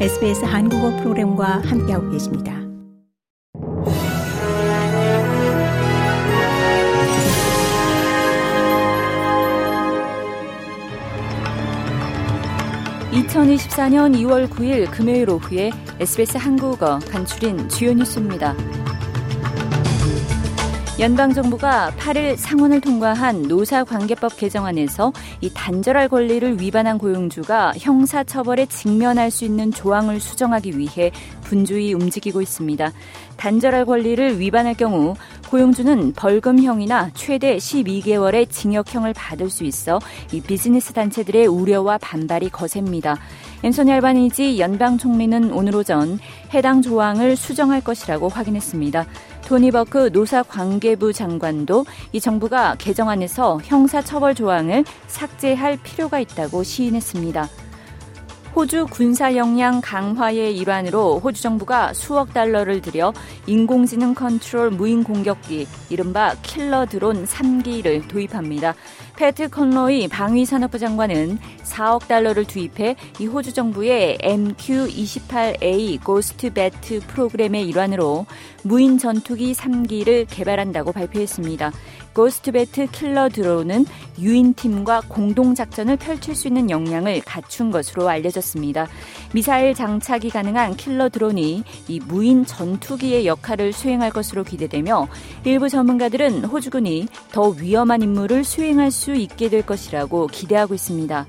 SBS 한국어 프로그램과 함께하고 계십니다. (2024년 2월 9일) 금요일 오후에 SBS 한국어 간추린 주요 뉴스입니다. 연방정부가 8일 상원을 통과한 노사관계법 개정안에서 이 단절할 권리를 위반한 고용주가 형사처벌에 직면할 수 있는 조항을 수정하기 위해 분주히 움직이고 있습니다. 단절할 권리를 위반할 경우 고용주는 벌금형이나 최대 12개월의 징역형을 받을 수 있어 이 비즈니스 단체들의 우려와 반발이 거셉니다. 앤소니 알바니지 연방 총리는 오늘 오전 해당 조항을 수정할 것이라고 확인했습니다. 토니 버크 노사관계부 장관도 이 정부가 개정안에서 형사처벌 조항을 삭제할 필요가 있다고 시인했습니다. 호주 군사 역량 강화의 일환으로 호주 정부가 수억 달러를 들여 인공지능 컨트롤 무인 공격기 이른바 킬러 드론 3기를 도입합니다. 패트 컨로이 방위산업부 장관은 4억 달러를 투입해 이 호주 정부의 MQ-28A 고스트 배트 프로그램의 일환으로 무인 전투기 3기를 개발한다고 발표했습니다. 고스트 배트 킬러 드론은 유인팀과 공동작전을 펼칠 수 있는 역량을 갖춘 것으로 알려졌습니다. 미사일 장착이 가능한 킬러 드론이 이 무인 전투기의 역할을 수행할 것으로 기대되며 일부 전문가들은 호주군이 더 위험한 임무를 수행할 수 있게 될 것이라고 기대하고 있습니다.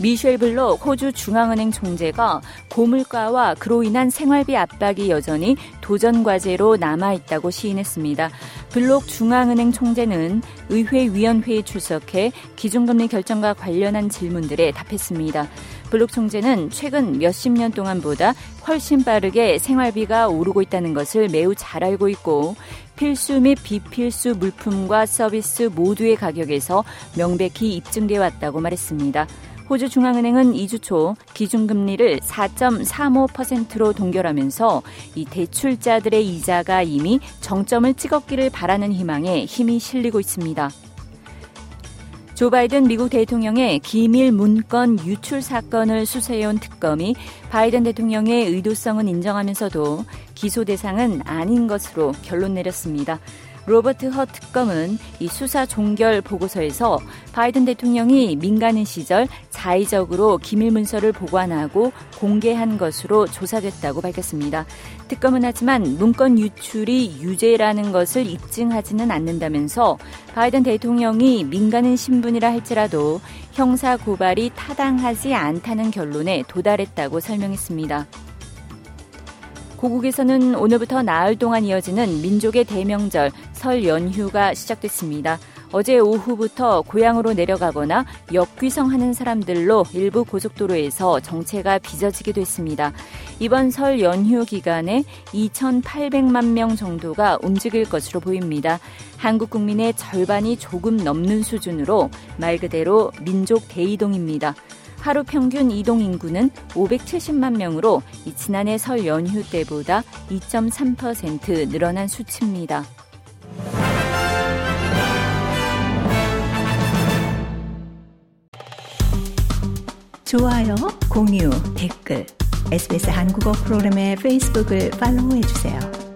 미셸 블록 호주 중앙은행 총재가 고물가와 그로 인한 생활비 압박이 여전히 도전 과제로 남아 있다고 시인했습니다. 블록 중앙은행 총재는 의회 위원회에 출석해 기준금리 결정과 관련한 질문들에 답했습니다. 블록 총재는 최근 몇십 년 동안보다 훨씬 빠르게 생활비가 오르고 있다는 것을 매우 잘 알고 있고 필수 및 비필수 물품과 서비스 모두의 가격에서 명백히 입증돼 왔다고 말했습니다. 호주 중앙은행은 2주 초 기준금리를 4.35%로 동결하면서 이 대출자들의 이자가 이미 정점을 찍었기를 바라는 희망에 힘이 실리고 있습니다. 조 바이든 미국 대통령의 기밀 문건 유출 사건을 수사해온 특검이 바이든 대통령의 의도성은 인정하면서도 기소 대상은 아닌 것으로 결론 내렸습니다. 로버트 허 특검은 이 수사 종결 보고서에서 바이든 대통령이 민간인 시절 자의적으로 기밀 문서를 보관하고 공개한 것으로 조사됐다고 밝혔습니다. 특검은 하지만 문건 유출이 유죄라는 것을 입증하지는 않는다면서 바이든 대통령이 민간인 신분이라 할지라도 형사 고발이 타당하지 않다는 결론에 도달했다고 설명했습니다. 고국에서는 오늘부터 나흘 동안 이어지는 민족의 대명절 설 연휴가 시작됐습니다. 어제 오후부터 고향으로 내려가거나 역귀성하는 사람들로 일부 고속도로에서 정체가 빚어지기도 했습니다. 이번 설 연휴 기간에 2,800만 명 정도가 움직일 것으로 보입니다. 한국 국민의 절반이 조금 넘는 수준으로 말 그대로 민족 대이동입니다. 하루 평균 이동 인구는 570만 명으로 지난해 설 연휴 때보다 2.3% 늘어난 수치입니다. 좋아요, 공유, 댓글, SBS 한국어 프로그램의 페이스북을 팔로우해 주세요.